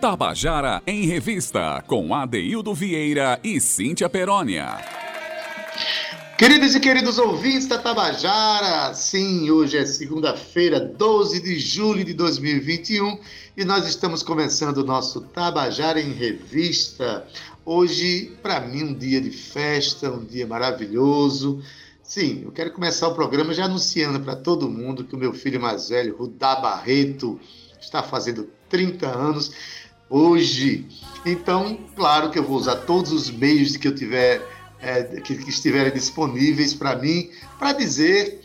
Tabajara em Revista, com Adeildo Vieira e Cíntia Perónia. Queridos e queridos ouvintes da Tabajara, sim, hoje é segunda-feira, 12 de julho de 2021 e nós estamos começando o nosso Tabajara em Revista. Hoje, para mim, um dia de festa, um dia maravilhoso. Sim, eu quero começar o programa já anunciando para todo mundo que o meu filho mais velho, Rudá Barreto, está fazendo 30 anos hoje. Então, claro que eu vou usar todos os meios que eu tiver, é, que, que estiverem disponíveis para mim, para dizer,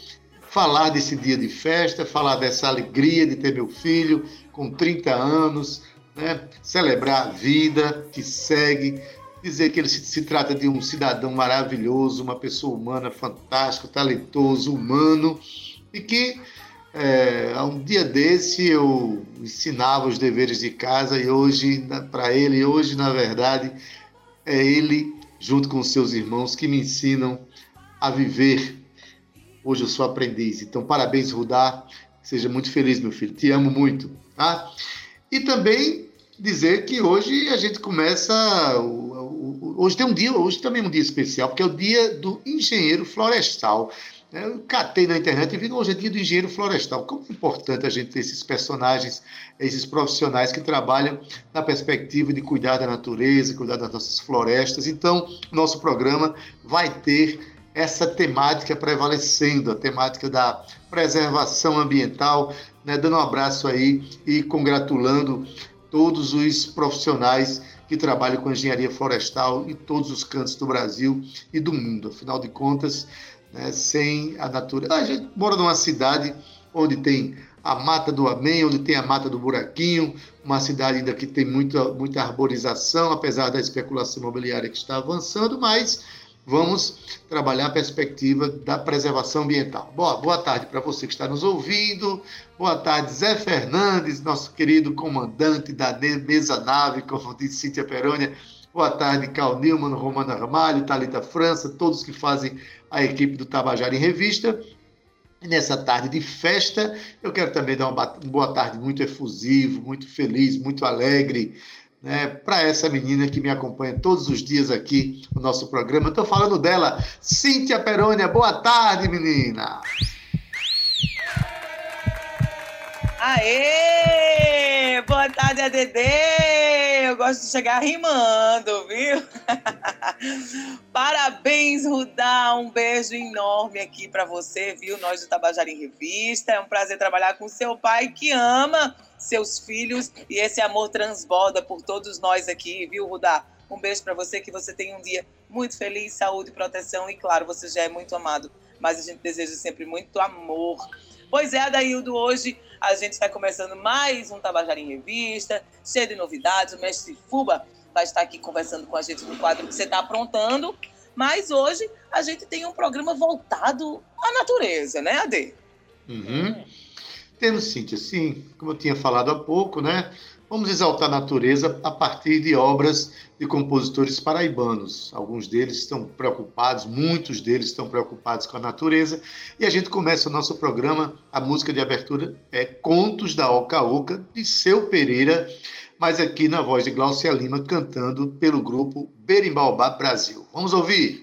falar desse dia de festa, falar dessa alegria de ter meu filho com 30 anos, né? celebrar a vida que segue, dizer que ele se, se trata de um cidadão maravilhoso, uma pessoa humana fantástica, talentoso, humano, e que é, um dia desse eu ensinava os deveres de casa e hoje, para ele, hoje na verdade, é ele, junto com seus irmãos, que me ensinam a viver. Hoje eu sou aprendiz. Então, parabéns, Rudá. Seja muito feliz, meu filho. Te amo muito. Tá? E também dizer que hoje a gente começa. Hoje tem um dia, hoje também é um dia especial, porque é o dia do engenheiro florestal. Eu catei na internet e vi hoje é dia do engenheiro florestal. Como é importante a gente ter esses personagens, esses profissionais que trabalham na perspectiva de cuidar da natureza, cuidar das nossas florestas. Então, nosso programa vai ter essa temática prevalecendo, a temática da preservação ambiental, né? dando um abraço aí e congratulando todos os profissionais que trabalham com engenharia florestal em todos os cantos do Brasil e do mundo. Afinal de contas, né, sem a natureza. A gente mora numa cidade onde tem a Mata do Amém, onde tem a Mata do Buraquinho, uma cidade ainda que tem muita, muita arborização, apesar da especulação imobiliária que está avançando, mas vamos trabalhar a perspectiva da preservação ambiental. Boa, boa tarde para você que está nos ouvindo. Boa tarde, Zé Fernandes, nosso querido comandante da mesa nave, como disse Cíntia Perônia. Boa tarde, Cal Nilman, Romana Ramalho, Talita França, todos que fazem a equipe do Tabajara em Revista. Nessa tarde de festa, eu quero também dar uma boa tarde muito efusivo, muito feliz, muito alegre, né, para essa menina que me acompanha todos os dias aqui no nosso programa. Estou falando dela, Cíntia Perônia. Boa tarde, menina! Aê! Boa tarde, ADD! Eu gosto de chegar rimando, viu? Parabéns, Rudá! Um beijo enorme aqui para você, viu? Nós do Tabajara em Revista. É um prazer trabalhar com seu pai que ama seus filhos e esse amor transborda por todos nós aqui, viu, Rudá? Um beijo para você, que você tenha um dia muito feliz, saúde, proteção e, claro, você já é muito amado, mas a gente deseja sempre muito amor Pois é, Adaildo, hoje a gente está começando mais um Tabajara em Revista, cheio de novidades. O mestre Fuba vai estar aqui conversando com a gente no quadro que você está aprontando. Mas hoje a gente tem um programa voltado à natureza, né, Ade? Uhum. Temos, Cíntia, sim, como eu tinha falado há pouco, né? Vamos exaltar a natureza a partir de obras de compositores paraibanos. Alguns deles estão preocupados, muitos deles estão preocupados com a natureza. E a gente começa o nosso programa, a música de abertura é Contos da Oca Oca, de Seu Pereira, mas aqui na voz de Glaucia Lima, cantando pelo grupo Berimbaubá Brasil. Vamos ouvir?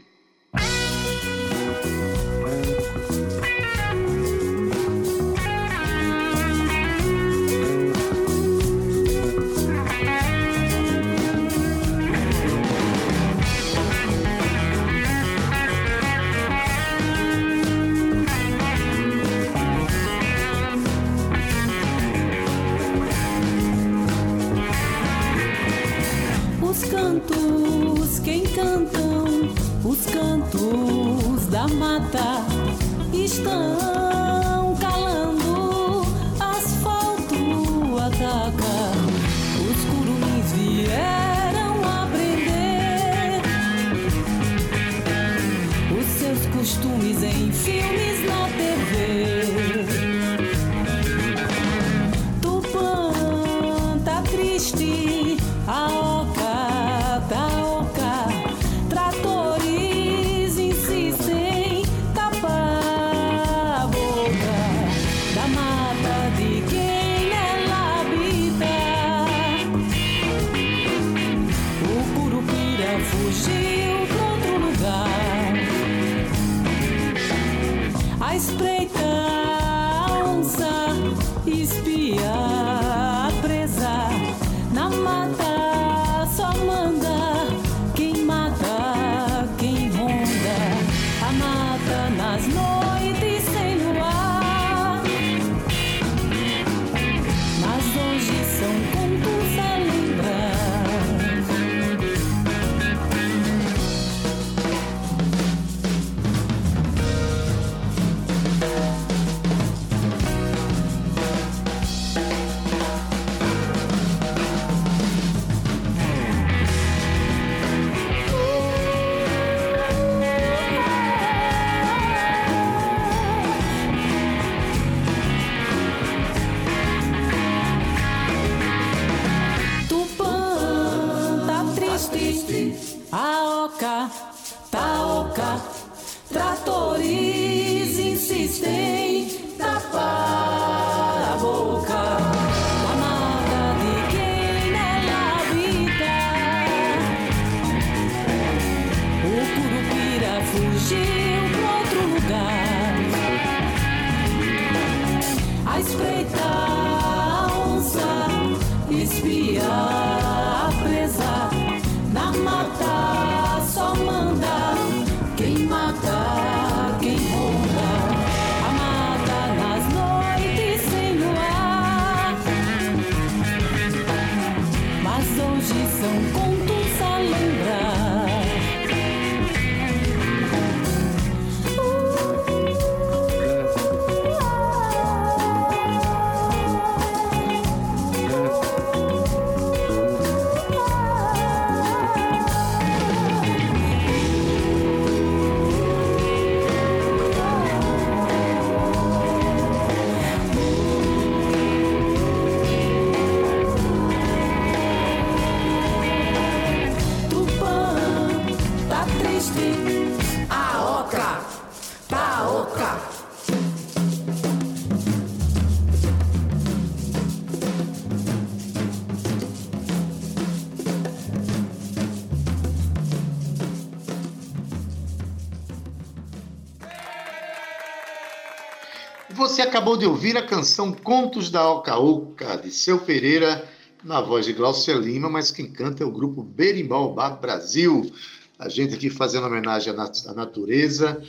Você acabou de ouvir a canção Contos da Oca de Seu Pereira, na voz de Glaucia Lima, mas quem canta é o grupo Berimbau Bar Brasil. A gente aqui fazendo homenagem à natureza,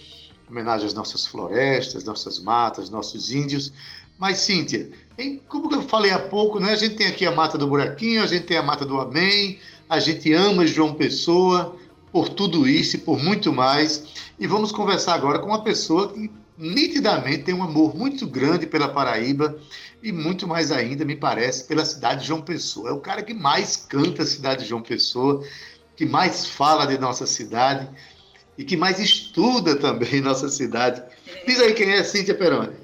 homenagem às nossas florestas, nossas matas, nossos índios. Mas, Cíntia, como eu falei há pouco, né, a gente tem aqui a Mata do Buraquinho, a gente tem a Mata do Amém, a gente ama João Pessoa por tudo isso e por muito mais. E vamos conversar agora com uma pessoa que nitidamente tem um amor muito grande pela Paraíba e muito mais ainda, me parece, pela cidade de João Pessoa. É o cara que mais canta a cidade de João Pessoa, que mais fala de nossa cidade e que mais estuda também nossa cidade. Diz aí quem é Cíntia Peroni.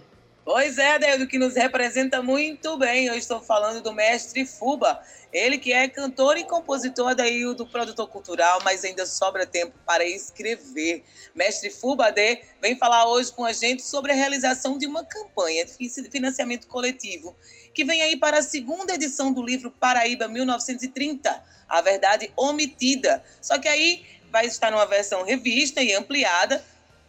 Pois é, Deus, que nos representa muito bem. Eu estou falando do mestre Fuba. Ele que é cantor e compositor do produtor cultural, mas ainda sobra tempo para escrever. Mestre Fuba D vem falar hoje com a gente sobre a realização de uma campanha de financiamento coletivo que vem aí para a segunda edição do livro Paraíba 1930, A Verdade Omitida. Só que aí vai estar numa versão revista e ampliada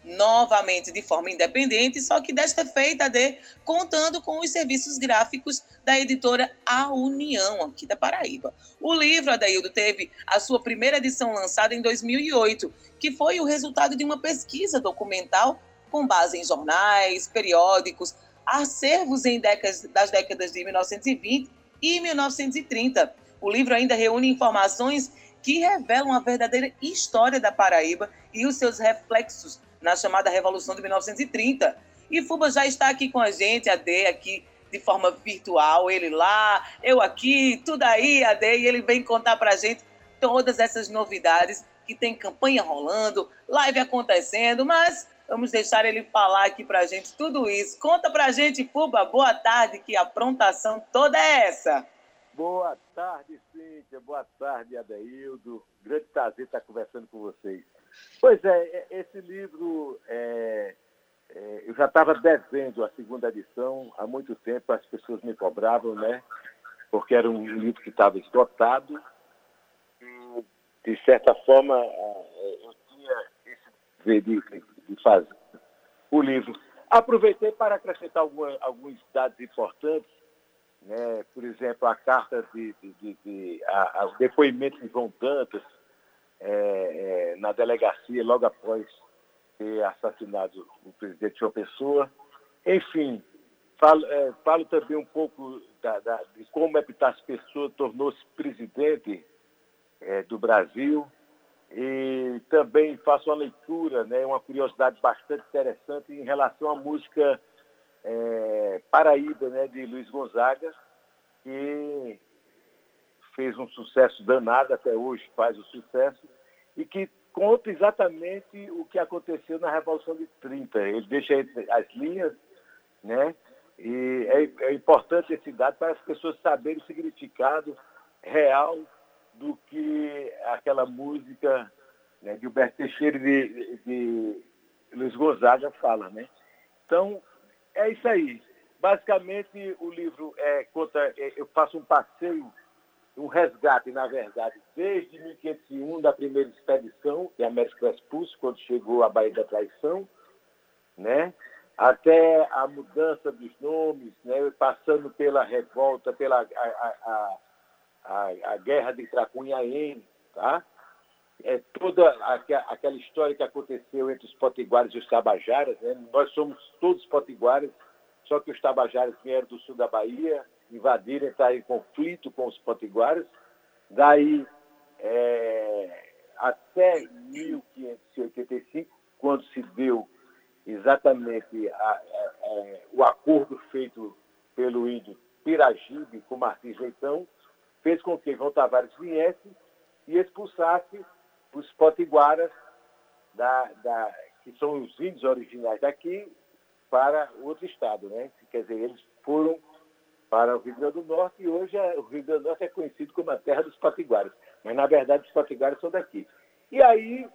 novamente de forma independente, só que desta feita de contando com os serviços gráficos da editora A União, aqui da Paraíba. O livro, Adaildo, teve a sua primeira edição lançada em 2008, que foi o resultado de uma pesquisa documental com base em jornais, periódicos, acervos em décadas, das décadas de 1920 e 1930. O livro ainda reúne informações que revelam a verdadeira história da Paraíba e os seus reflexos na chamada Revolução de 1930. E Fuba já está aqui com a gente, a D, aqui de forma virtual, ele lá, eu aqui, tudo aí, a D, e ele vem contar para a gente todas essas novidades, que tem campanha rolando, live acontecendo, mas vamos deixar ele falar aqui para a gente tudo isso. Conta para a gente, Fuba, boa tarde, que aprontação toda é essa? Boa tarde, Cíntia, boa tarde, Adeildo, grande prazer estar conversando com vocês. Pois é, é, esse livro, é, é, eu já estava devendo a segunda edição há muito tempo, as pessoas me cobravam, né? Porque era um livro que estava esgotado. E, de certa forma, eu tinha esse dever de, fazer o livro. Aproveitei para acrescentar alguma, alguns dados importantes né? por exemplo, a carta de, de, de, de a, a, depoimento de João Dantas é, é, na delegacia logo após ter assassinado o presidente João Pessoa. Enfim, falo, é, falo também um pouco da, da, de como Epitácio Pessoa tornou-se presidente é, do Brasil e também faço uma leitura, né, uma curiosidade bastante interessante em relação à música é, Paraíba, né, de Luiz Gonzaga, que fez um sucesso danado, até hoje faz o sucesso, e que conta exatamente o que aconteceu na Revolução de 30. Ele deixa as linhas, né? E é, é importante esse dado para as pessoas saberem o significado real do que aquela música né, de Gilberto Teixeira e de, de Luiz Gonzaga fala, né? Então, é isso aí. Basicamente, o livro é, conta, é, eu faço um passeio, um resgate, na verdade, desde 1501, da primeira expedição de Américo Vespucci, quando chegou à Baía da Traição, né? até a mudança dos nomes, né? passando pela revolta, pela a, a, a, a guerra de Tracunhaém, tá? é toda aquela história que aconteceu entre os potiguares e os tabajaras. Né? Nós somos todos potiguares, só que os tabajaras vieram do sul da Bahia, invadiram, entraram em conflito com os potiguares. Daí, é, até 1585, quando se deu exatamente a, a, a, o acordo feito pelo índio Piragibe com Martins Leitão, fez com que João Tavares viesse e expulsasse os potiguaras, da, da, que são os índios originais daqui, para outro estado. Né? Quer dizer, eles foram para o Rio Grande do Norte e hoje é, o Rio Grande do Norte é conhecido como a terra dos potiguares. Mas, na verdade, os potiguares são daqui. E aí,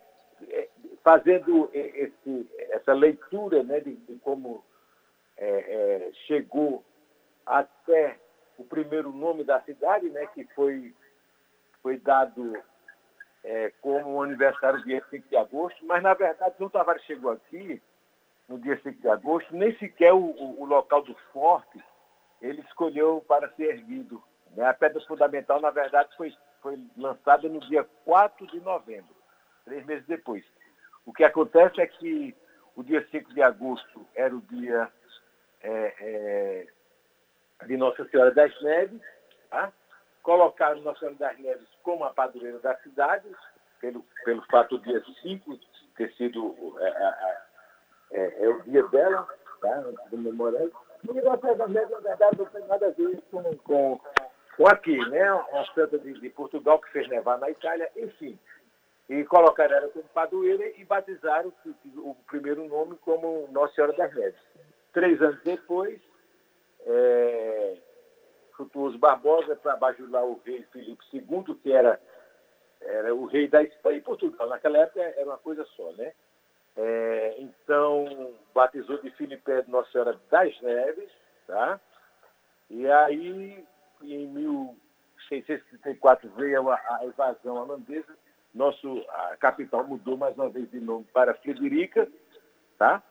é, fazendo esse, essa leitura né, de, de como é, é, chegou até o primeiro nome da cidade, né, que foi, foi dado é, como aniversário dia 5 de agosto, mas na verdade João Tavares chegou aqui no dia 5 de agosto, nem sequer o, o, o local do forte ele escolheu para ser erguido. Né? A pedra fundamental, na verdade, foi, foi lançada no dia 4 de novembro, três meses depois. O que acontece é que o dia 5 de agosto era o dia é, é, de Nossa Senhora das Neves, tá? colocaram Nossa Senhora das Neves como a padroeira da cidade, pelo, pelo fato do dia 5 ter sido é, é, é, é, o dia dela, tá? memorial. E das Neves, na verdade, não tem nada a ver com, com, com aqui, né? Uma santa de, de Portugal que fez nevar na Itália, enfim e colocaram ela como padroeira e batizaram o, o, primeiro nome como Nossa Senhora das Neves. Três anos depois, é, Frutuoso Barbosa, para bajular o rei Filipe II, que era, era o rei da Espanha e Portugal. Naquela época era uma coisa só, né? Batizou de Filipe Nossa Senhora das Neves, tá? E aí, em 1634, veio a, a invasão holandesa, nosso, a capital mudou mais uma vez de nome para Frederica, tá?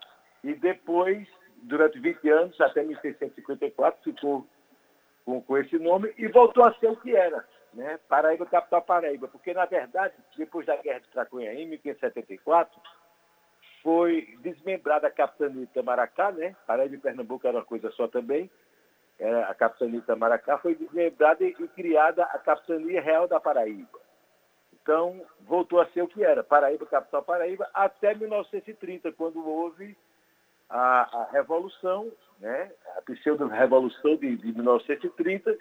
E depois, durante 20 anos, até 1654, ficou com, com esse nome e voltou a ser o que era, né? Paraíba, capital Paraíba. Porque, na verdade, depois da Guerra de Tracunhaí, em 1574, foi desmembrada a capitania Itamaracá, né? Paraíba e Pernambuco era uma coisa só também. Era a capitania Itamaracá foi desmembrada e, criada a capitania real da Paraíba. Então, voltou a ser o que era, Paraíba, capital Paraíba, até 1930, quando houve a, a Revolução, né, a pseudo-revolução de, de 1930,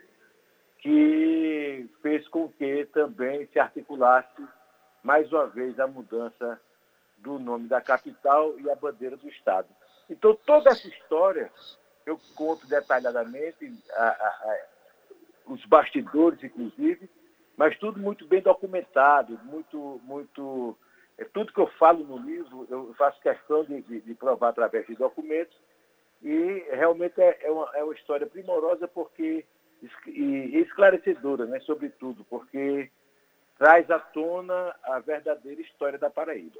que fez com que também se articulasse mais uma vez a mudança do nome da capital e a bandeira do Estado. Então, toda essa história eu conto detalhadamente, a, a, a, os bastidores, inclusive, mas tudo muito bem documentado, muito, muito. É, tudo que eu falo no livro, eu faço questão de, de, de provar através de documentos, e realmente é, é, uma, é uma história primorosa porque e esclarecedora, né, sobretudo, porque traz à tona a verdadeira história da Paraíba.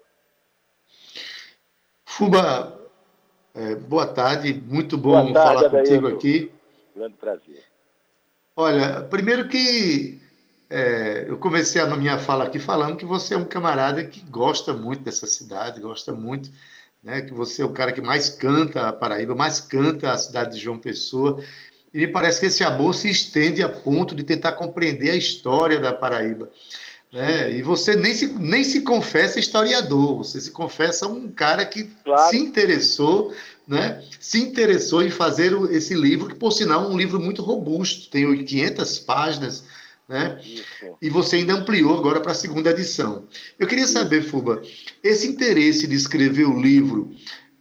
Fuba, é, boa tarde, muito bom tarde, falar contigo aqui. Grande prazer. Olha, primeiro que é, eu comecei a minha fala aqui falando que você é um camarada que gosta muito dessa cidade, gosta muito, né, que você é o cara que mais canta a Paraíba, mais canta a cidade de João Pessoa. E me parece que esse amor se estende a ponto de tentar compreender a história da Paraíba. Né? E você nem se, nem se confessa historiador, você se confessa um cara que claro. se interessou, né? se interessou em fazer esse livro, que por sinal é um livro muito robusto, tem 500 páginas, né? E você ainda ampliou agora para a segunda edição. Eu queria saber, Fuba, esse interesse de escrever o livro,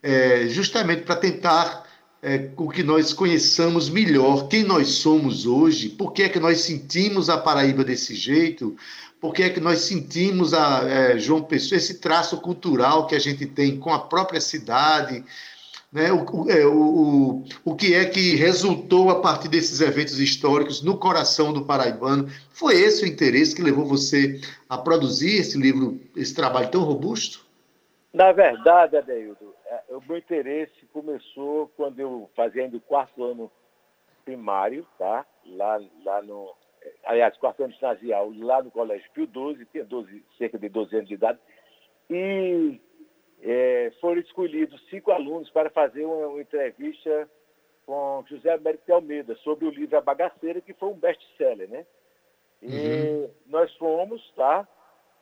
é, justamente para tentar é, com que nós conheçamos melhor quem nós somos hoje, por que é que nós sentimos a Paraíba desse jeito, por que é que nós sentimos a é, João Pessoa, esse traço cultural que a gente tem com a própria cidade, né, o, é, o, o, o que é que resultou a partir desses eventos históricos no coração do paraibano. Foi esse o interesse que levou você a produzir esse livro, esse trabalho tão robusto? Na verdade, Adeildo, é, o meu interesse começou quando eu fazia ainda o quarto ano primário, tá? lá, lá no. Aliás, quarto ano ginasial, lá no Colégio Pio 12, tinha 12, cerca de 12 anos de idade. E é, foram escolhidos cinco alunos para fazer uma, uma, entrevista com José Américo de Almeida sobre o livro A Bagaceira, que foi um best-seller, né? E uhum. nós fomos, tá?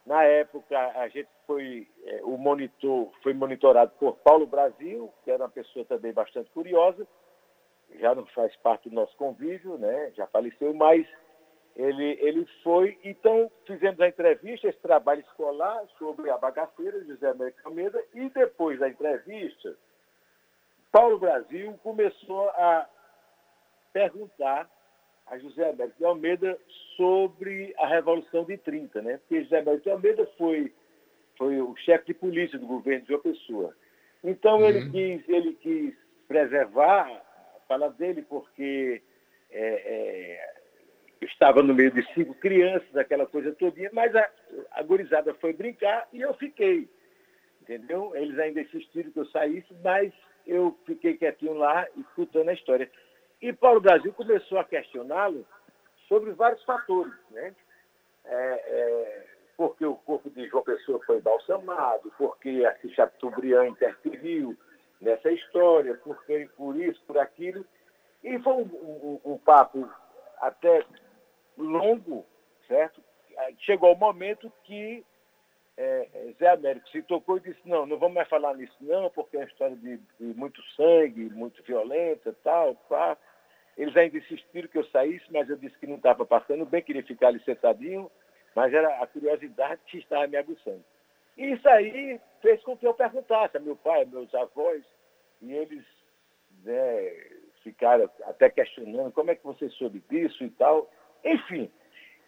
Na época, a gente foi, é, o monitor foi monitorado por Paulo Brasil, que era uma pessoa também bastante curiosa, já não faz parte do nosso convívio, né? Já faleceu, mas ele, ele foi, então fizemos a entrevista, esse trabalho escolar sobre a bagaceira, José Américo Almeida, e depois da entrevista, Paulo Brasil começou a perguntar a José Américo de Almeida sobre a Revolução de 30, né? Porque José Américo de Almeida foi, foi o chefe de polícia do governo de uma pessoa. Então uhum. ele, quis, ele quis preservar a fala dele porque é, é, estava no meio de cinco crianças, aquela coisa todinha, mas a, a gurizada foi brincar e eu fiquei. Entendeu? Eles ainda insistiram que eu saísse, mas eu fiquei quietinho lá, escutando a história. E Paulo Brasil começou a questioná-lo sobre vários fatores, né? É, é, porque o corpo de João Pessoa foi balsamado, porque a Chateaubriand interferiu nessa história, porque por isso, por aquilo. E foi um, um, um papo até longo, certo? Chegou o momento que é, é, Zé Américo se tocou e disse, não, não vamos mais falar nisso não, porque é uma história de, de muito sangue, muito violenta tal, pá. Eles ainda insistiram que eu saísse, mas eu disse que não estava passando bem, queria ficar ali sentadinho, mas era a curiosidade que estava me aguçando. E isso aí fez com que eu perguntasse a meu pai, a meus avós, e eles né, ficaram até questionando como é que você soube disso e tal. Enfim,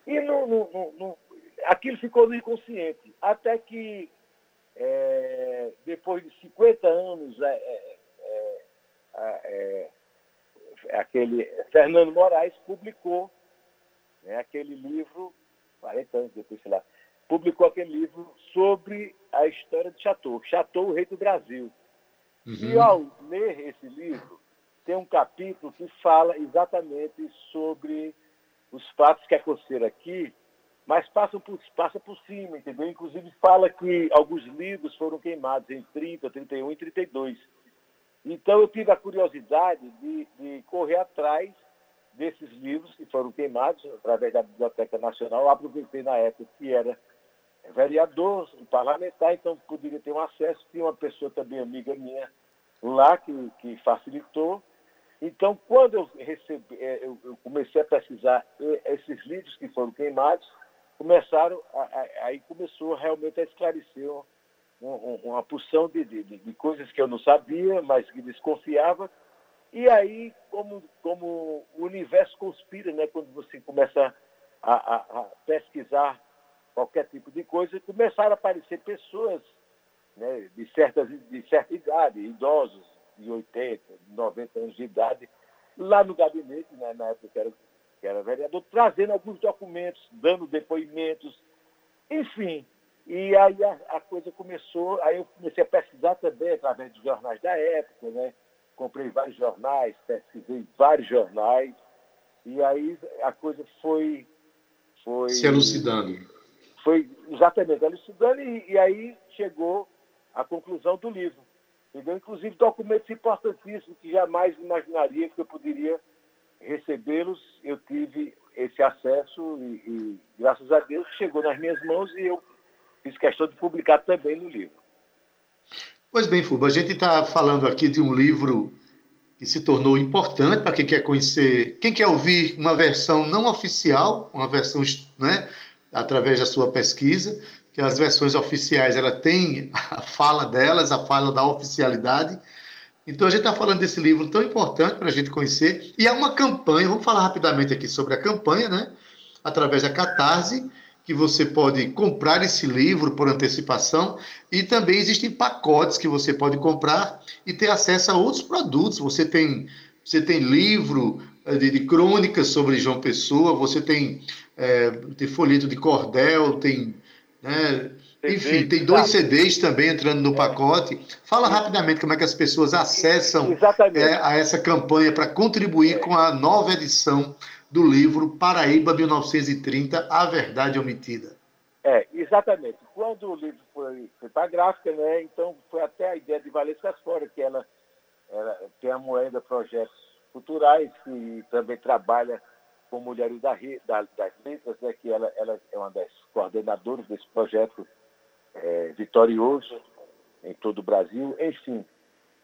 e no, no, no, aquilo ficou no inconsciente. Até que, é, depois de 50 anos, é, é, é, é, aquele Fernando Moraes publicou né, aquele livro, 40 anos depois, sei lá, publicou aquele livro sobre a história de Chateau, Chateau, o rei do Brasil. Uhum. E ao ler esse livro, tem um capítulo que fala exatamente sobre os fatos que aconteceram aqui, mas passam por, passa por cima, entendeu? Inclusive fala que alguns livros foram queimados em 30, 31 e 32. Então eu tive a curiosidade de, de correr atrás desses livros que foram queimados através da Biblioteca Nacional. Eu aproveitei na época que era vereador, parlamentar, então poderia ter um acesso. Tinha uma pessoa também, amiga minha, lá que, que facilitou. Então, quando eu, recebi, é, eu comecei a pesquisar esses livros que foram queimados, começaram, aí começou realmente a esclarecer uma porção de, de, de coisas que eu não sabia, mas que desconfiava. E aí, como, como o universo conspira, né, quando você começa a, a, a pesquisar qualquer tipo de coisa, começaram a aparecer pessoas né, de, certas, de certa idade, idosos, de 80, 90 anos de idade, lá no gabinete, né, na época que era, que era vereador, trazendo alguns documentos, dando depoimentos, enfim. E aí a, a, coisa começou, aí eu comecei a pesquisar também através dos jornais da época, né? Comprei vários jornais, pesquisei vários jornais, E aí a coisa foi. foi Se elucidando. Foi exatamente elucidando, e, e aí chegou a conclusão do livro. Entendeu? Inclusive documentos importantíssimos que jamais imaginaria que eu poderia recebê-los. Eu tive esse acesso e, e, graças a Deus, chegou nas minhas mãos e eu fiz questão de publicar também no livro. Pois bem, Fuba, a gente está falando aqui de um livro que se tornou importante para quem quer conhecer, quem quer ouvir uma versão não oficial, uma versão né, através da sua pesquisa, as versões oficiais ela tem a fala delas, a fala da oficialidade. Então a gente está falando desse livro tão importante para a gente conhecer e há uma campanha. Vamos falar rapidamente aqui sobre a campanha, né? Através da Catarse, que você pode comprar esse livro por antecipação e também existem pacotes que você pode comprar e ter acesso a outros produtos. Você tem você tem livro eh, de, de crônicas sobre João Pessoa, você tem, é, tem folheto de cordel, tem né? Enfim, tem dois CDs também entrando no é. pacote. Fala rapidamente como é que as pessoas acessam é, a essa campanha para contribuir é. com a nova edição do livro Paraíba 1930, A Verdade Omitida. É, exatamente. Quando o livro foi, foi para a gráfica, né, então foi até a ideia de Valesca Fora, que ela, ela tem a moeda Projetos Culturais, que também trabalha com Mulheres da, da, das Letras, né, que ela, ela é uma das coordenadoras desse projeto é, vitorioso em todo o Brasil, enfim.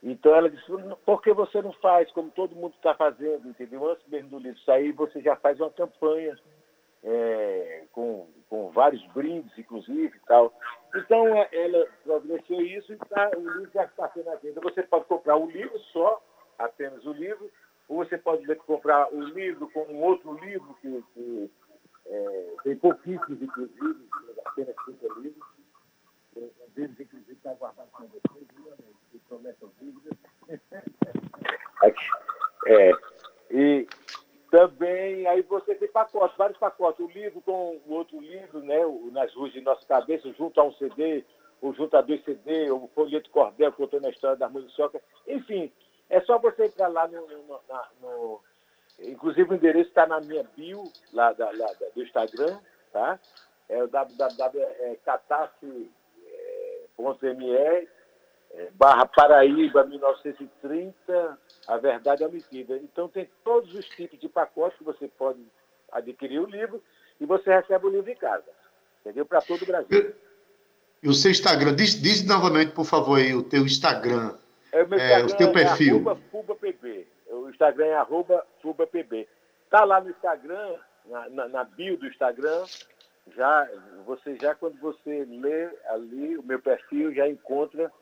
Então ela disse, por que você não faz como todo mundo está fazendo, entendeu? Antes mesmo do livro sair, você já faz uma campanha é, com, com vários brindes, inclusive, e tal. Então é, ela providenciou isso e tá, o livro já está sendo à venda. Você pode comprar o livro só, apenas o livro, ou você pode comprar o livro com um outro livro que, tem pouquíssimos, inclusive, apenas 30 livros. Um deles, inclusive, está guardado com vocês, que promete dúvidas. é, e também, aí você tem pacotes, vários pacotes. O livro com o outro livro, né? O, nas ruas de nossa cabeça, junto a um CD, ou junto a dois CD, ou folheto cordel contando a história da música. Enfim, é só você entrar lá no. no, na, no inclusive o endereço está na minha bio lá, da, lá do Instagram, tá? É o www.catástrofe.me é, é, barra Paraíba 1930, a verdade é omitida. Então tem todos os tipos de pacotes que você pode adquirir o livro e você recebe o livro em casa. Entendeu? Para todo o Brasil. E o seu Instagram, diz, diz novamente, por favor, aí, o teu Instagram. É, o, meu é, o teu perfil. É. O Instagram é FubaPB. Está lá no Instagram, na, na, na, bio do Instagram, já, você já quando você lê ali o meu perfil, já encontra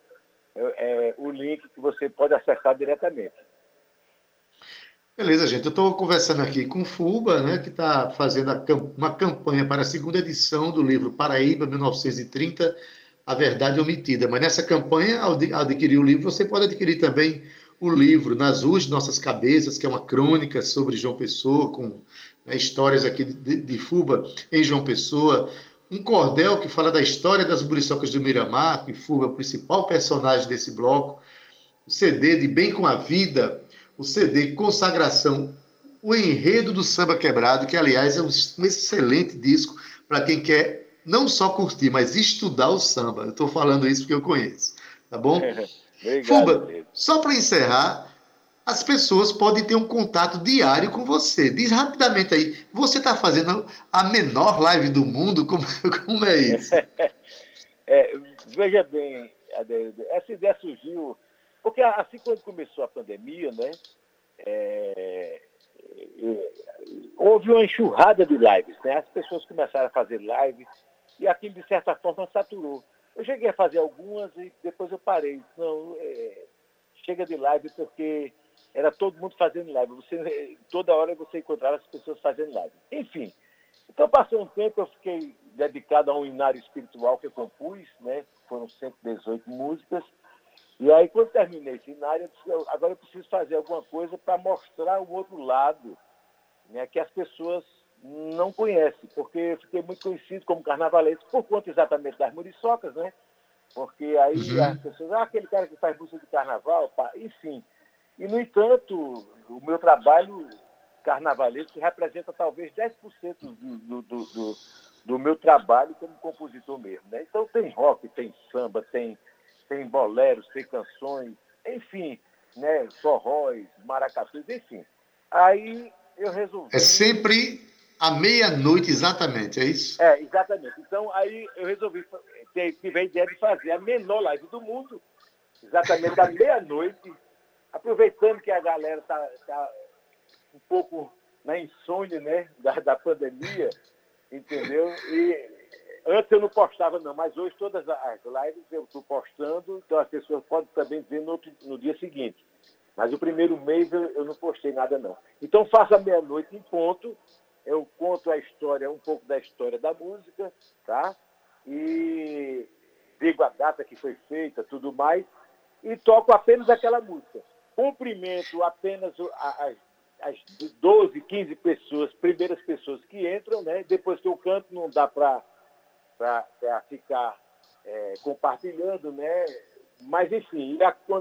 é, é o link que você pode acessar diretamente. Beleza, gente. Eu estou conversando aqui com o Fuba, né, que está fazendo uma campanha para a segunda edição do livro Paraíba 1930 a verdade omitida. Mas nessa campanha, ao adquirir o livro, você pode adquirir também o livro Nas Ruas de Nossas Cabeças, que é uma crônica sobre João Pessoa, com né, histórias aqui de, de, Fuba em João Pessoa. Um cordel que fala da história das buriçocas do Miramar, que Fuba é o principal personagem desse bloco. O CD de Bem com a Vida, o CD Consagração, o enredo do Samba Quebrado, que aliás é um excelente disco para quem quer não só curtir, mas estudar o samba. Eu estou falando isso porque eu conheço, tá bom? Obrigado, Fuba, só para encerrar, as pessoas podem ter um contato diário com você. Diz rapidamente aí, você está fazendo a menor live do mundo? Como, como é isso? É, veja bem, essa ideia surgiu porque assim quando começou a pandemia, né, é, é, houve uma enxurrada de lives, né? As pessoas começaram a fazer lives e aquilo, de certa forma, saturou. Eu cheguei a fazer algumas e depois eu parei. Não, é, chega de live porque era todo mundo fazendo live. Você, toda hora você encontrava as pessoas fazendo live. Enfim, então passou um tempo, eu fiquei dedicado a um inário espiritual que eu compus, né? Foram 118 músicas. E aí, quando terminei esse inário, eu disse, agora eu preciso fazer alguma coisa para mostrar o outro lado, né? Que as pessoas não conhece, porque eu fiquei muito conhecido como carnavalesco por conta exatamente das muriçocas, né? Porque aí uhum. as pessoas, ah, aquele cara que faz música de carnaval, pá, enfim. E, no entanto, o meu trabalho carnavalesco representa talvez 10% do, do, do, do, meu trabalho como compositor mesmo. Né? Então tem rock, tem samba, tem, tem boleros, tem canções, enfim, né? forróis, maracatus, enfim. Aí eu resolvi... É sempre à meia-noite, exatamente, é isso? É, exatamente. Então, aí eu resolvi, tive a ideia de fazer a menor live do mundo, exatamente à meia-noite, aproveitando que a galera está tá um pouco na insônia né, da, da pandemia, entendeu? E antes eu não postava, não, mas hoje todas as lives eu estou postando, então as pessoas podem também ver no, outro, no dia seguinte. Mas o primeiro mês eu, eu não postei nada, não. Então faça meia-noite em ponto, eu conto a história, um pouco da história da música, tá? E digo a data que foi feita, tudo mais, e toco apenas aquela música. Cumprimento apenas as, as 12, 15 pessoas, primeiras pessoas que entram, né? Depois que eu canto, não dá para ficar é, compartilhando, né? Mas, enfim,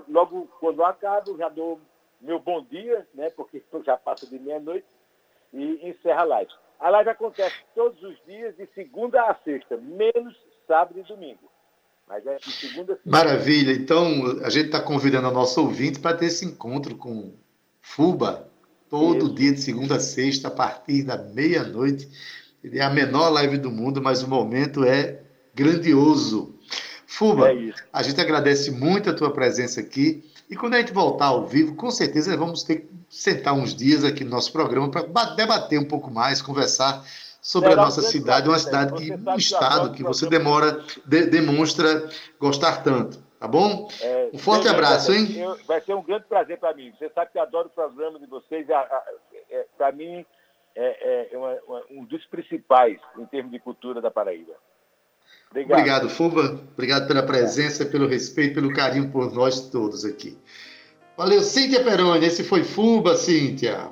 logo quando eu acabo, já dou meu bom dia, né? Porque já passa de meia-noite, e encerra a live. A live acontece todos os dias, de segunda a sexta, menos sábado e domingo. Mas é de segunda a sexta. Maravilha. Então, a gente está convidando o nosso ouvinte para ter esse encontro com Fuba, todo Isso. dia de segunda a sexta, a partir da meia-noite. É a menor live do mundo, mas o momento é grandioso. Fuba, é a gente agradece muito a tua presença aqui. E quando a gente voltar ao vivo, com certeza vamos ter que sentar uns dias aqui no nosso programa para debater um pouco mais, conversar sobre Será a nossa cidade, uma cidade que, um estado que você demora, de, demonstra gostar tanto. Tá bom? É, um forte abraço, hein? Eu, vai ser um grande prazer para mim. Você sabe que eu adoro o programa de vocês. É, para mim, é, é uma, uma, um dos principais em termos de cultura da Paraíba. Obrigado. Obrigado, Fuba. Obrigado pela presença, pelo respeito, pelo carinho por nós todos aqui. Valeu, Cíntia Peroni. Esse foi Fuba, Cíntia.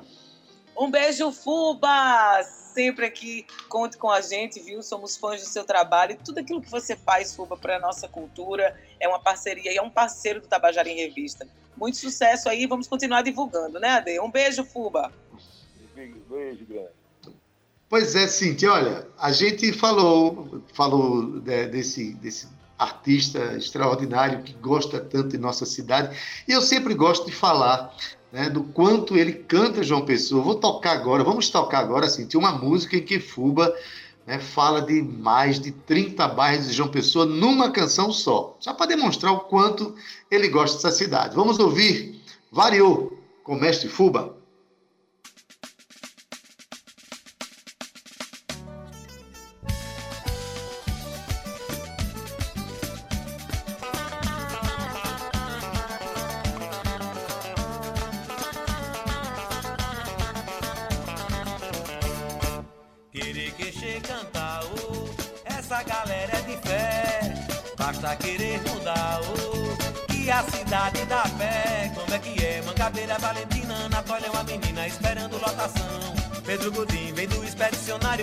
Um beijo, Fuba! Sempre aqui, conte com a gente, viu? Somos fãs do seu trabalho e tudo aquilo que você faz, Fuba, para a nossa cultura. É uma parceria e é um parceiro do Tabajara em Revista. Muito sucesso aí, vamos continuar divulgando, né, Ade? Um beijo, Fuba. Beijo, grande. Pois é, Cintia, olha, a gente falou, falou de, desse, desse artista extraordinário que gosta tanto de nossa cidade, e eu sempre gosto de falar né, do quanto ele canta João Pessoa. Vou tocar agora, vamos tocar agora, Cintia, uma música em que Fuba né, fala de mais de 30 bairros de João Pessoa numa canção só, só para demonstrar o quanto ele gosta dessa cidade. Vamos ouvir Variou, com mestre Fuba.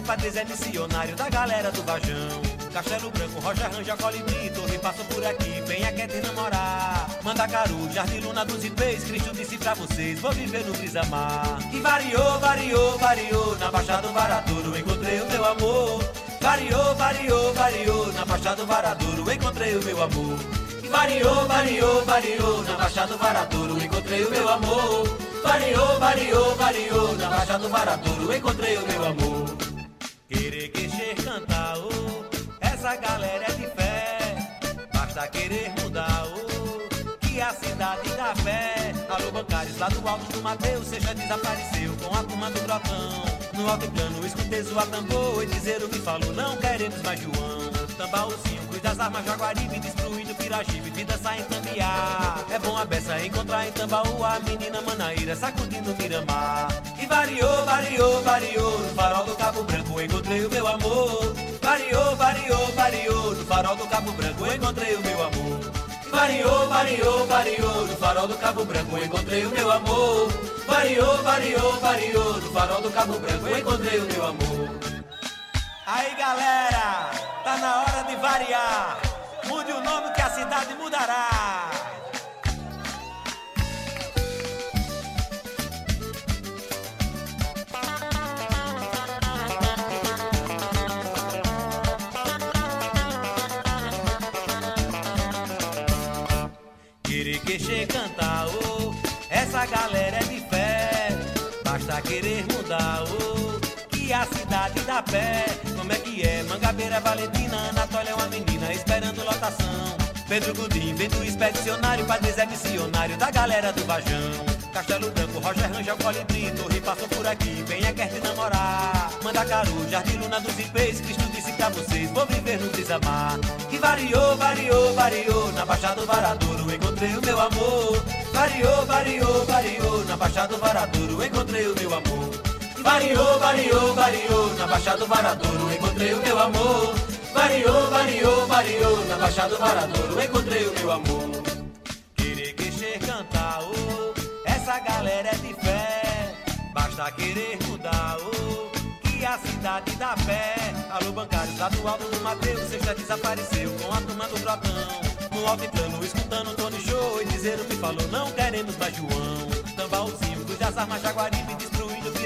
Patrícia é missionário da galera do Bajão. Castelo Branco, Roger Ranja, Colibri, Torre por aqui, venha quer te namorar. Mandacaru, Jardim Luna dos Ipês, Cristo disse pra vocês, vou viver no Brisa Mar. E variou, variou, variou, na Baixada do Varadouro encontrei o meu amor. Variou, variou, variou, na Baixada do Varadouro encontrei o meu amor. Variou, variou, variou, na Baixada do Varadouro encontrei o meu amor. Variou, variou, variou, na Baixada do Varadouro encontrei o meu amor. Queixer cantar, oh, essa galera é de fé. Basta querer mudar, oh, que a cidade dá fé. Alô, bancários lá do alto do Mateus, seja desapareceu com a turma do grotão. No alto plano, escutei zoar tambor e dizer o que falou, não queremos mais João. Tambaúzinho, cruz das armas, Jaguaribe, destruindo Pirajibe, vida sai em Tambiá. É bom a beça encontrar em Tambaú a menina Manaíra, sacudindo Miramar. E variou, variou, variou, no farol do Cabo Branco encontrei o meu amor. Variou, variou, variou, no farol do Cabo Branco encontrei o meu amor. Variou, variou, variou, no farol do Cabo Branco encontrei o meu amor. Variou, variou, variou, no farol do Cabo Branco encontrei o meu amor. Aí galera, tá na hora de variar. Mude o nome que a cidade mudará. Querer cantar, oh, essa galera é de fé. Basta querer mudar, oh, que a cidade dá pé. É é? Mangabeira, Valentina, Anatólia é uma menina esperando lotação. Pedro Gudim, vem do expedicionário, Padre Zé missionário da galera do Vajão. Castelo Branco, Roger Ranja, Colibri, Torre passou por aqui, venha quer te namorar. Manda Caru, Jardim Luna dos Ipês, Cristo disse pra vocês, vou viver no desamar. Que variou, variou, variou, na Baixada do Varadouro encontrei o meu amor. Variou, variou, variou, na Baixada do Varadouro encontrei o meu amor. Variou, variou, variou, na Baixada do Varadouro encontrei o meu amor. Variou, variou, variou, na Baixada do Varadouro encontrei o meu amor. Querer queixer cantar, oh essa galera é de fé. Basta querer mudar, oh, que a cidade dá pé. Alô, bancário, lá do Mateus, já desapareceu com a turma do Trotão. No altiplano, escutando Tony Show e dizer o que falou, não queremos mais João. Tambaúzinho do Jazarma Jaguaribe, destruindo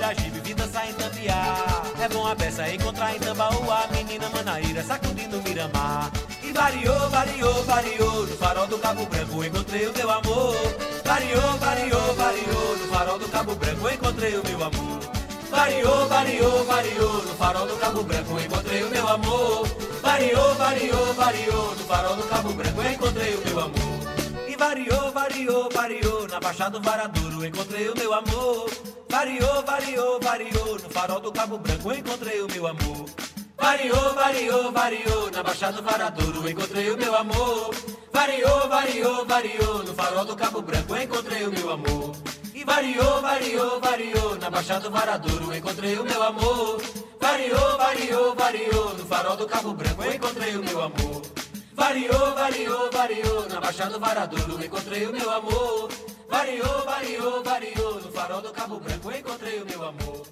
Viragibe, vida sai em Tambiá. É bom a peça encontrar em Tambaú a menina Manaíra, sacudindo Miramar. E variou, variou, variou, no farol do Cabo Branco encontrei o meu amor. Variou, variou, variou, no farol do Cabo Branco encontrei o meu amor. Variou, variou, variou, no farol do Cabo Branco encontrei o meu amor. Variou, variou, variou, no farol do Cabo Branco encontrei o meu amor. Variou, variou, variou, na Baixada do Varadouro encontrei o meu amor. Variou, variou, variou, no farol do Cabo Branco encontrei o meu amor. Variou, variou, variou, na Baixada do Varadouro encontrei o meu amor. Variou, variou, variou, no farol do Cabo Branco encontrei o meu amor. E variou, variou, variou, na Baixada do Varadouro encontrei o meu amor. Variou, variou, variou, no farol do Cabo Branco encontrei o meu amor. Variou, variou, variou, na Baixada do Varadouro encontrei o meu amor. Variou, variou, variou, no farol do Cabo Branco encontrei o meu amor.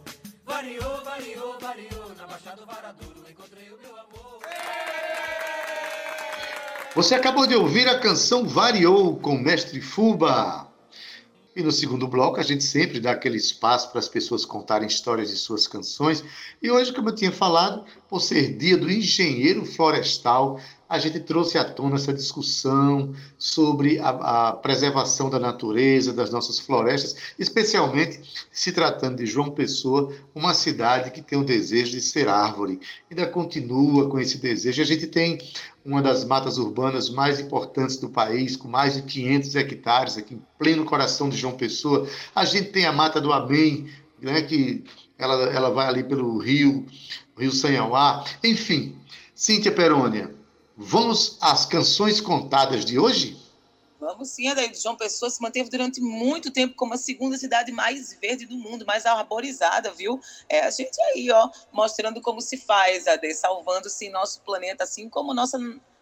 Variou, variou, variou, na Baixada do Varadouro encontrei o meu amor. Você acabou de ouvir a canção Variou com Mestre Fuba. E no segundo bloco a gente sempre dá aquele espaço para as pessoas contarem histórias de suas canções. E hoje, como eu tinha falado, por ser dia do engenheiro florestal, a gente trouxe à tona essa discussão sobre a, a, preservação da natureza, das nossas florestas, especialmente se tratando de João Pessoa, uma cidade que tem o desejo de ser árvore. Ainda continua com esse desejo. A gente tem uma das matas urbanas mais importantes do país, com mais de 500 hectares, aqui em pleno coração de João Pessoa. A gente tem a Mata do Amém, né, que ela, ela vai ali pelo rio, Rio Sanhauá. Enfim, Cíntia Perônia, Vamos às canções contadas de hoje? Vamos sim, Adair. João Pessoa se manteve durante muito tempo como a segunda cidade mais verde do mundo, mais arborizada, viu? É a gente aí, ó, mostrando como se faz, Adair, salvando-se nosso planeta, assim como nossa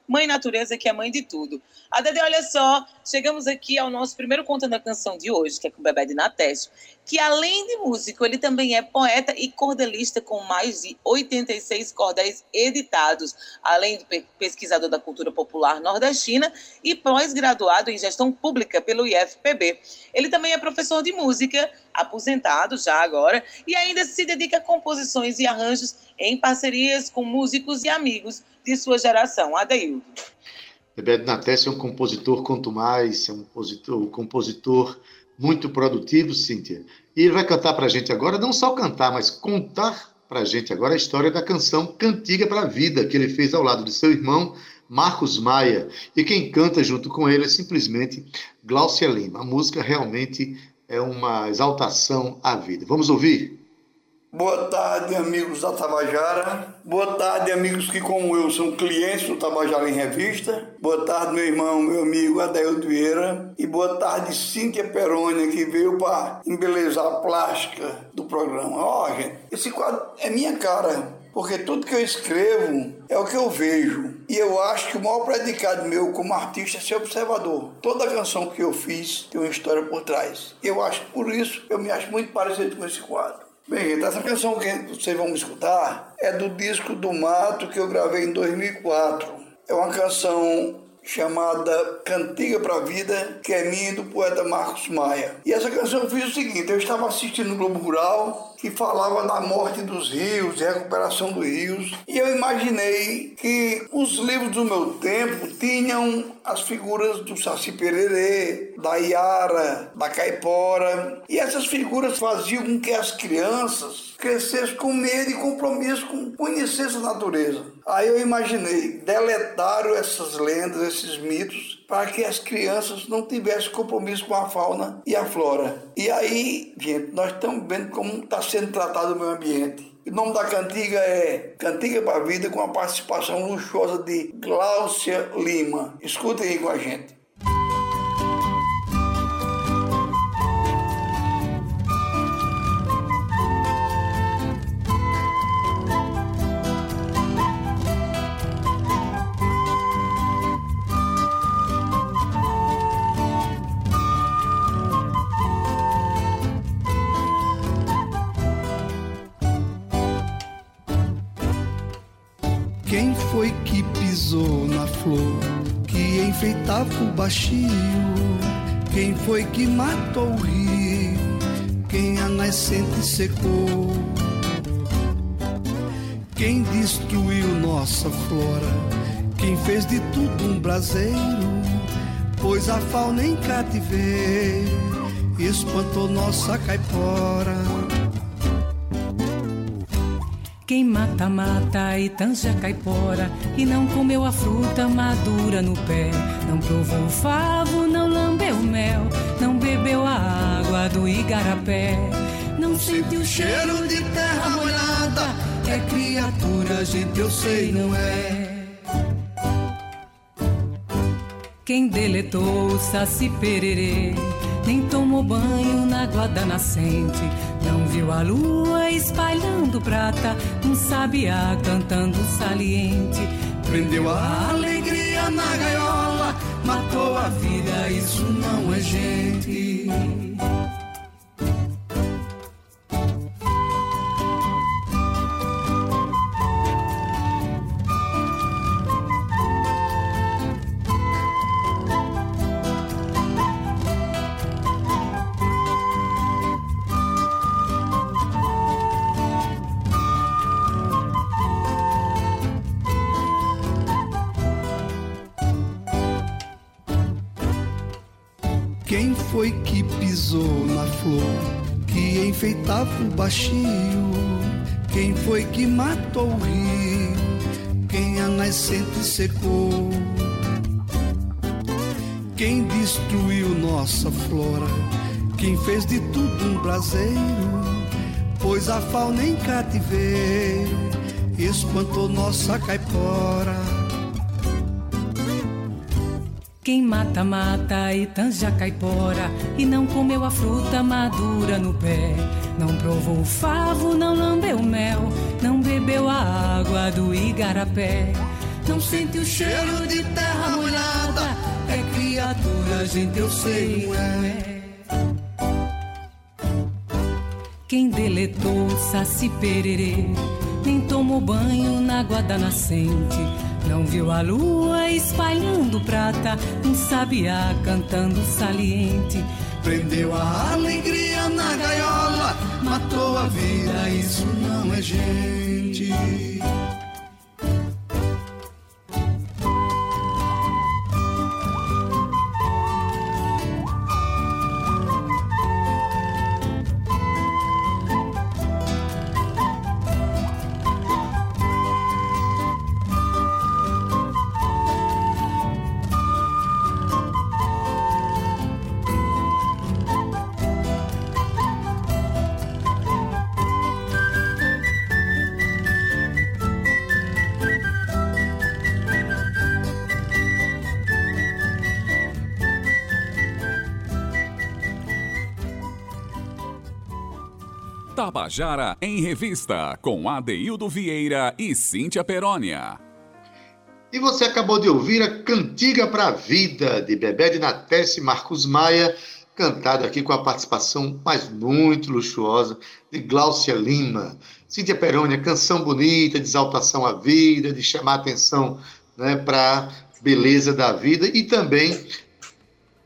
Mãe Natureza, que é mãe de tudo. A Dede, olha só, chegamos aqui ao nosso primeiro Contando a Canção de hoje, que é com o Bebé de Nateste, que além de músico, ele também é poeta e cordelista com mais de 86 cordéis editados, além de pesquisador da cultura popular nordestina e pós-graduado em gestão pública pelo IFPB. Ele também é professor de música, aposentado já agora, e ainda se dedica a composições e arranjos em parcerias com músicos e amigos de sua geração. Adeildo. Bebeto Natés é um compositor, quanto mais, é um compositor, um compositor muito produtivo, Cíntia. E ele vai cantar para a gente agora, não só cantar, mas contar para a gente agora a história da canção Cantiga para a Vida, que ele fez ao lado de seu irmão Marcos Maia. E quem canta junto com ele é simplesmente Glaucia Lima. A música realmente é uma exaltação à vida. Vamos ouvir? Boa tarde, amigos da Tabajara. Boa tarde, amigos que, como eu, são clientes do Tabajara em Revista. Boa tarde, meu irmão, meu amigo Adelio Vieira. E boa tarde, Cíntia Perônia, que veio para embelezar a plástica do programa. Ó, oh, gente, esse quadro é minha cara. Porque tudo que eu escrevo é o que eu vejo. E eu acho que o maior predicado meu como artista é ser observador. Toda canção que eu fiz tem uma história por trás. Eu acho por isso eu me acho muito parecido com esse quadro. Bem, gente, essa canção que vocês vão escutar é do disco do Mato que eu gravei em 2004. É uma canção chamada Cantiga para a Vida, que é minha e do poeta Marcos Maia. E essa canção eu fiz o seguinte: eu estava assistindo o Globo Rural que falava da morte dos rios, recuperação dos rios. E eu imaginei que os livros do meu tempo tinham as figuras do Saci Pererê, da Iara, da Caipora. E essas figuras faziam com que as crianças crescessem com medo e compromisso com conhecer essa natureza. Aí eu imaginei, deletaram essas lendas, esses mitos, para que as crianças não tivessem compromisso com a fauna e a flora. E aí, gente, nós estamos vendo como está sendo tratado o meio ambiente. O nome da cantiga é Cantiga para a Vida, com a participação luxuosa de Gláucia Lima. Escutem aí com a gente. O baixio. Quem foi que matou o rio? Quem a nascente secou? Quem destruiu nossa flora? Quem fez de tudo um braseiro? Pois a fauna em cativeiro espantou nossa caipora. Quem mata, mata e tanja caipora E não comeu a fruta madura no pé. Não provou o favo, não lambeu o mel Não bebeu a água do igarapé. Não sentiu o cheiro de terra molhada É criatura, gente, eu sei, não é. Quem deletou o saci pererê nem tomou banho na água da nascente. Não viu a lua espalhando prata, um sabiá cantando saliente. Prendeu a alegria na gaiola, matou a vida, isso não é gente. Enfeitava o baixio? Quem foi que matou o rio? Quem a nascente secou? Quem destruiu nossa flora? Quem fez de tudo um braseiro? Pois a fauna em cativeiro espantou nossa caipora. Quem mata, mata e tanja caipora E não comeu a fruta madura no pé. Não provou o favo, não lambeu mel Não bebeu a água do igarapé. Não sente o cheiro de terra molhada É criatura, gente, eu sei, não é. Quem deletou saci pererê Nem tomou banho na água da nascente não viu a lua espalhando prata, um sabiá cantando saliente. Prendeu a alegria na gaiola, matou a vida, isso não é gente. Tabajara em Revista, com Adeildo Vieira e Cíntia Perónia. E você acabou de ouvir a Cantiga para a Vida, de Bebé de Natesse Marcos Maia, cantado aqui com a participação mais muito luxuosa de Gláucia Lima. Cíntia Perônia, canção bonita, de exaltação à vida, de chamar atenção né, para a beleza da vida e também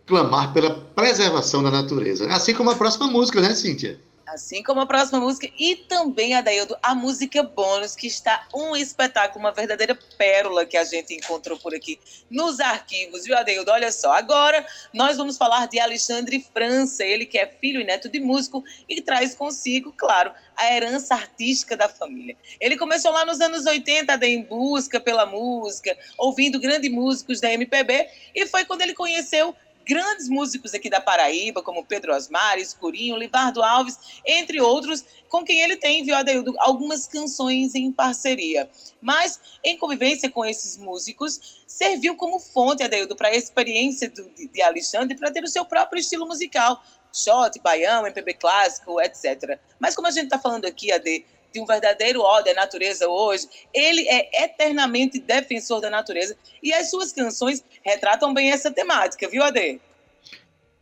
clamar pela preservação da natureza. Assim como a próxima música, né, Cíntia? Assim como a próxima música e também, Adaildo, a música bônus, que está um espetáculo, uma verdadeira pérola que a gente encontrou por aqui nos arquivos, viu, Adaildo? Olha só, agora nós vamos falar de Alexandre França, ele que é filho e neto de músico e traz consigo, claro, a herança artística da família. Ele começou lá nos anos 80, em busca pela música, ouvindo grandes músicos da MPB, e foi quando ele conheceu grandes músicos aqui da Paraíba, como Pedro Osmar, Escurinho, Livardo Alves, entre outros, com quem ele tem, viu, Adeildo, algumas canções em parceria. Mas, em convivência com esses músicos, serviu como fonte, Adeildo, para a experiência do, de Alexandre, para ter o seu próprio estilo musical, shot, baião, MPB clássico, etc. Mas como a gente está falando aqui, Ade, de um verdadeiro ódio à natureza hoje, ele é eternamente defensor da natureza e as suas canções retratam bem essa temática, viu, Ade?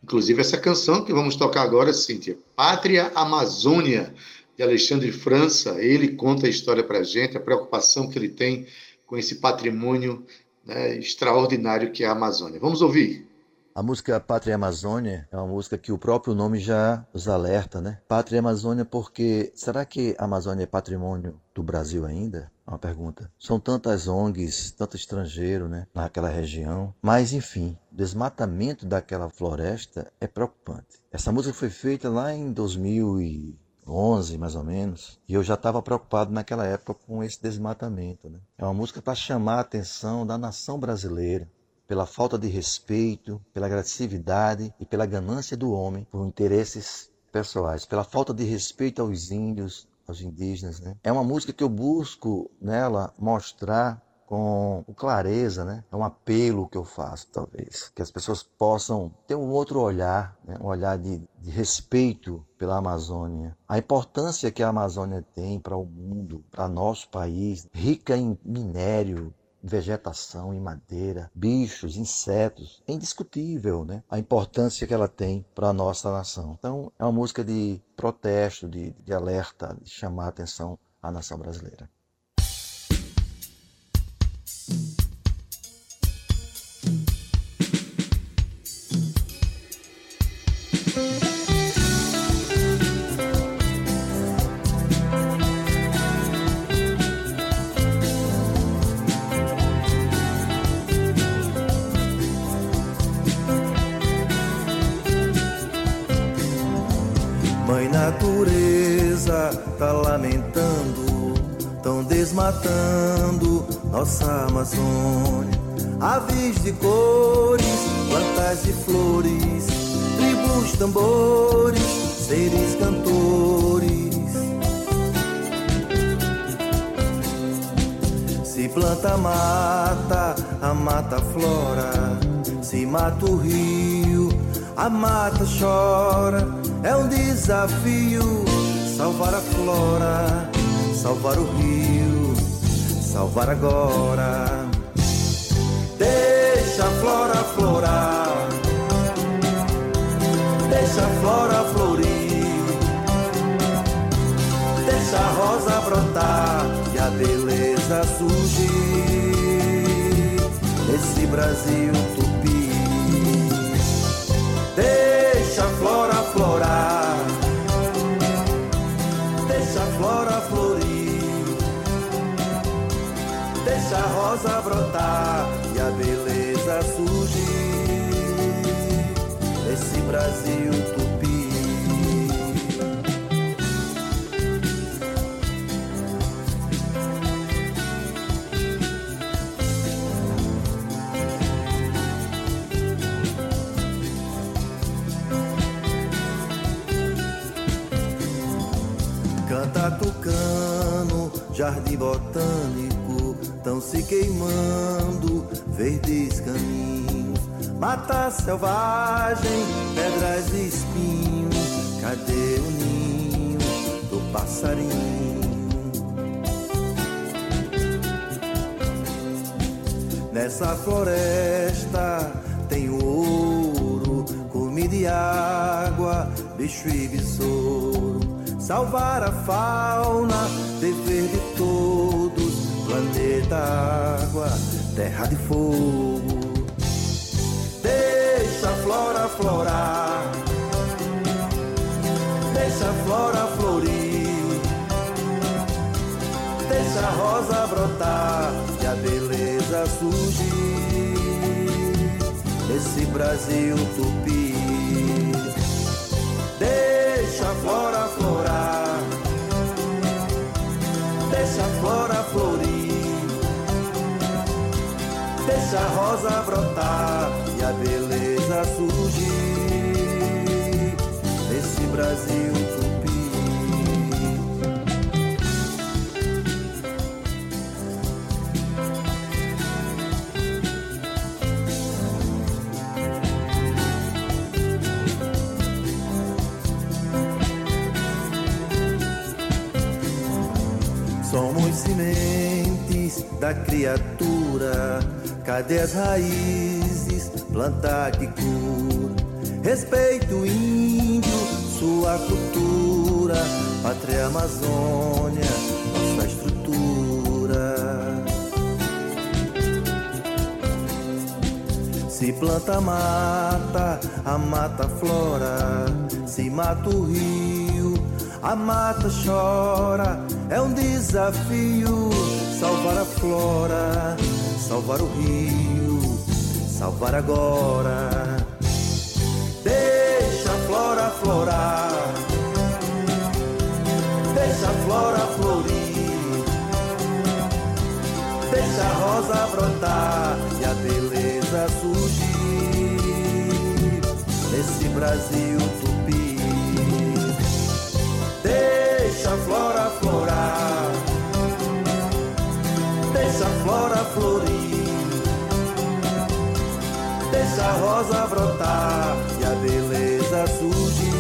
Inclusive essa canção que vamos tocar agora, Cíntia, Pátria Amazônia, de Alexandre França, ele conta a história para a gente, a preocupação que ele tem com esse patrimônio né, extraordinário que é a Amazônia. Vamos ouvir. A música Pátria Amazônia é uma música que o próprio nome já nos alerta, né? Pátria Amazônia porque será que a Amazônia é patrimônio do Brasil ainda? É uma pergunta. São tantas ONGs, tanto estrangeiro, né, naquela região. Mas enfim, o desmatamento daquela floresta é preocupante. Essa música foi feita lá em 2011, mais ou menos, e eu já estava preocupado naquela época com esse desmatamento. Né? É uma música para chamar a atenção da nação brasileira pela falta de respeito, pela agressividade e pela ganância do homem por interesses pessoais, pela falta de respeito aos índios, aos indígenas. Né? É uma música que eu busco nela mostrar com clareza, né? É um apelo que eu faço, talvez, que as pessoas possam ter um outro olhar, né? um olhar de, de respeito pela Amazônia, a importância que a Amazônia tem para o mundo, para nosso país, rica em minério, vegetação e madeira, bichos, insetos. É indiscutível né? a importância que ela tem para a nossa nação. Então, é uma música de protesto, de, de alerta, de chamar a atenção à nação brasileira. Desmatando nossa Amazônia. Aves de cores, plantas de flores, tribos, tambores, seres cantores. Se planta mata, a mata flora. Se mata o rio, a mata chora. É um desafio salvar a flora, salvar o rio salvar agora. Deixa a flora florar, deixa a flora florir, deixa a rosa brotar e a beleza surgir. Esse Brasil a rosa brotar e a beleza surgir. Esse Brasil tupi. Canta tucano, jardim botânico estão se queimando verdes caminhos. Mata selvagem, pedras e espinhos. Cadê o ninho do passarinho? Nessa floresta tem ouro, comida e água, bicho e besouro. Salvar a fauna, dever de todos d'água, terra de fogo. Deixa a flora florar, deixa a flora florir, deixa a rosa brotar e a beleza surgir. Esse Brasil tupi, deixa a flora Deixa a rosa brotar e a beleza surgir. Esse Brasil tupi. Somos sementes da criatura. Cadê as raízes? Plantar que cura. Respeito o índio, sua cultura. Pátria Amazônia, nossa estrutura. Se planta mata, a mata flora. Se mata o rio, a mata chora. É um desafio salvar a flora, salvar o rio, salvar agora. Deixa a flora florar, deixa a flora florir, deixa a rosa brotar e a beleza surgir. Nesse Brasil a rosa brotar e a beleza surgir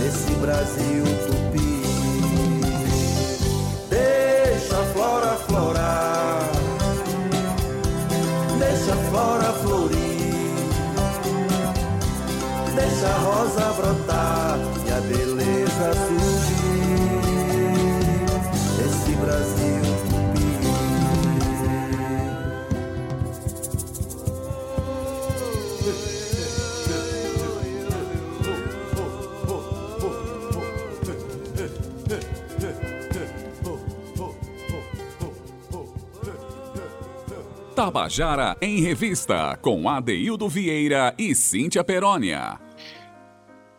nesse Brasil tupi. Deixa a flora florar, deixa a flora florir, deixa a rosa brotar Tabajara em Revista, com Adeildo Vieira e Cíntia Perónia.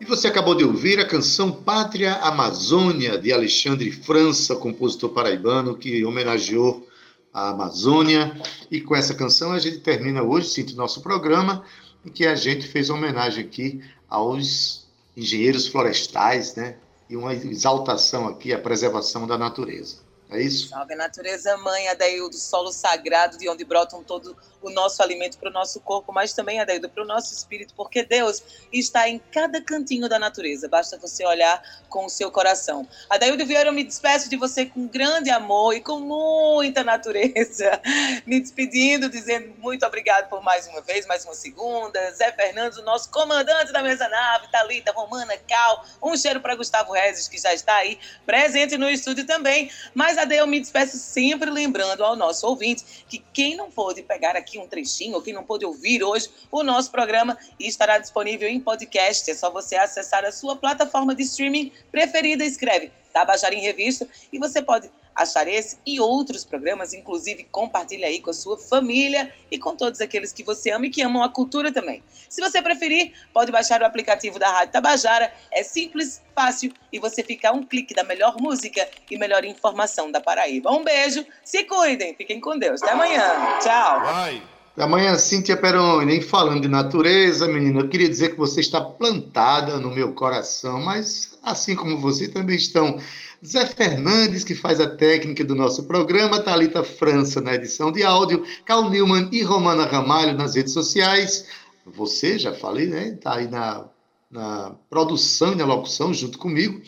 E você acabou de ouvir a canção Pátria Amazônia, de Alexandre França, compositor paraibano, que homenageou a Amazônia. E com essa canção a gente termina hoje, sinto nosso programa, em que a gente fez homenagem aqui aos engenheiros florestais, né? E uma exaltação aqui à preservação da natureza. É isso? Salve a natureza mãe, Adaildo, solo sagrado de onde brotam todo o nosso alimento para o nosso corpo, mas também, Adaildo, para o nosso espírito, porque Deus está em cada cantinho da natureza. Basta você olhar com o seu coração. Adaildo Vieira, eu me despeço de você com grande amor e com muita natureza. Me despedindo, dizendo muito obrigado por mais uma vez, mais uma segunda. Zé Fernandes, o nosso comandante da mesa nave, Thalita, Romana, Cal. Um cheiro para Gustavo Rezes, que já está aí presente no estúdio também. Mas, Adaildo, eu me despeço sempre lembrando ao nosso ouvinte que quem não pôde pegar aqui um trechinho, quem não pôde ouvir hoje o nosso programa, estará disponível em podcast. É só você acessar a sua plataforma de streaming preferida, escreve Tabajara em Revista, e você pode achar esse e outros programas, inclusive compartilhe aí com a sua família e com todos aqueles que você ama e que amam a cultura também. Se você preferir, pode baixar o aplicativo da Rádio Tabajara, é simples, fácil e você fica a um clique da melhor música e melhor informação da Paraíba. Um beijo, se cuidem, fiquem com Deus. Até amanhã. Tchau. Vai. Até amanhã, Cíntia Peroni. Falando de natureza, menina, eu queria dizer que você está plantada no meu coração, mas assim como você também estão Zé Fernandes, que faz a técnica do nosso programa, Talita França na edição de áudio, Cal Newman e Romana Ramalho nas redes sociais. Você, já falei, né? Está aí na, na produção e na locução junto comigo.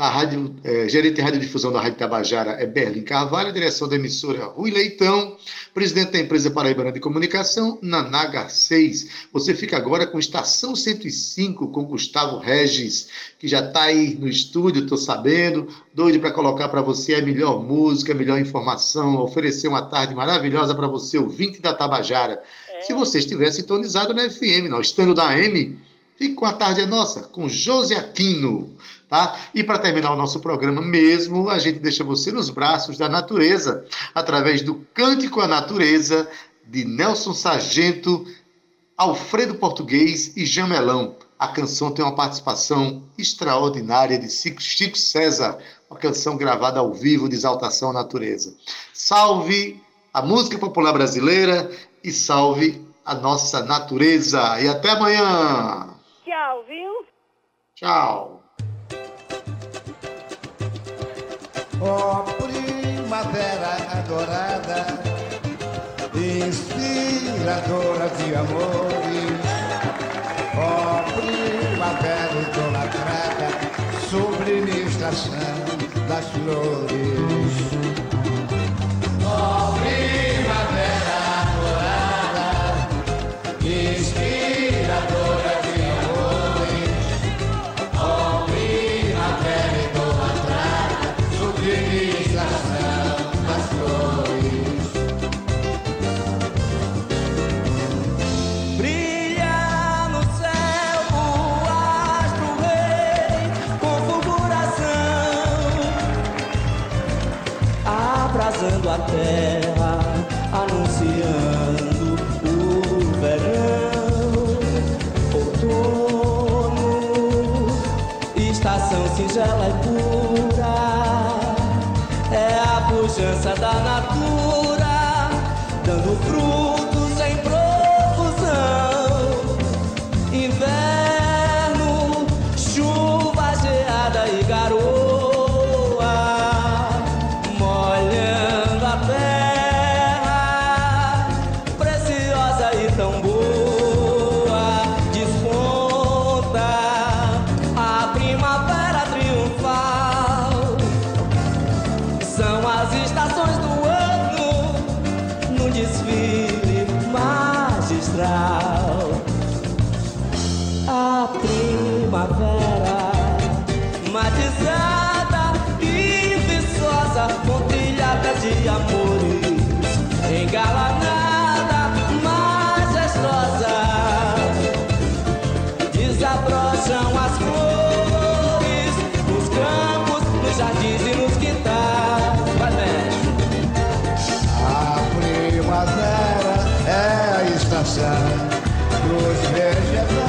Na rádio, é, gerente de radiodifusão da Rádio Tabajara é Berlim Carvalho, direção da emissora Rui Leitão, presidente da empresa Paraibana de Comunicação, Naná 6. Você fica agora com Estação 105, com Gustavo Regis, que já está aí no estúdio, estou sabendo, doido para colocar para você a melhor música, a melhor informação, oferecer uma tarde maravilhosa para você, ouvinte da Tabajara. É. Se você estiver sintonizado na FM, não estando da AM, fique com a tarde é nossa, com José Aquino. Tá? E para terminar o nosso programa mesmo, a gente deixa você nos braços da natureza, através do Cântico à Natureza de Nelson Sargento, Alfredo Português e Jamelão. A canção tem uma participação extraordinária de Chico César, uma canção gravada ao vivo de exaltação à natureza. Salve a música popular brasileira e salve a nossa natureza. E até amanhã. Tchau, viu? Tchau. Ó oh, primavera adorada, inspiradora de amores. Ó oh, primavera idolatrada, subliminação das flores. Ó oh, primavera adorada, inspiradora primavera é a estação dos vegetais. É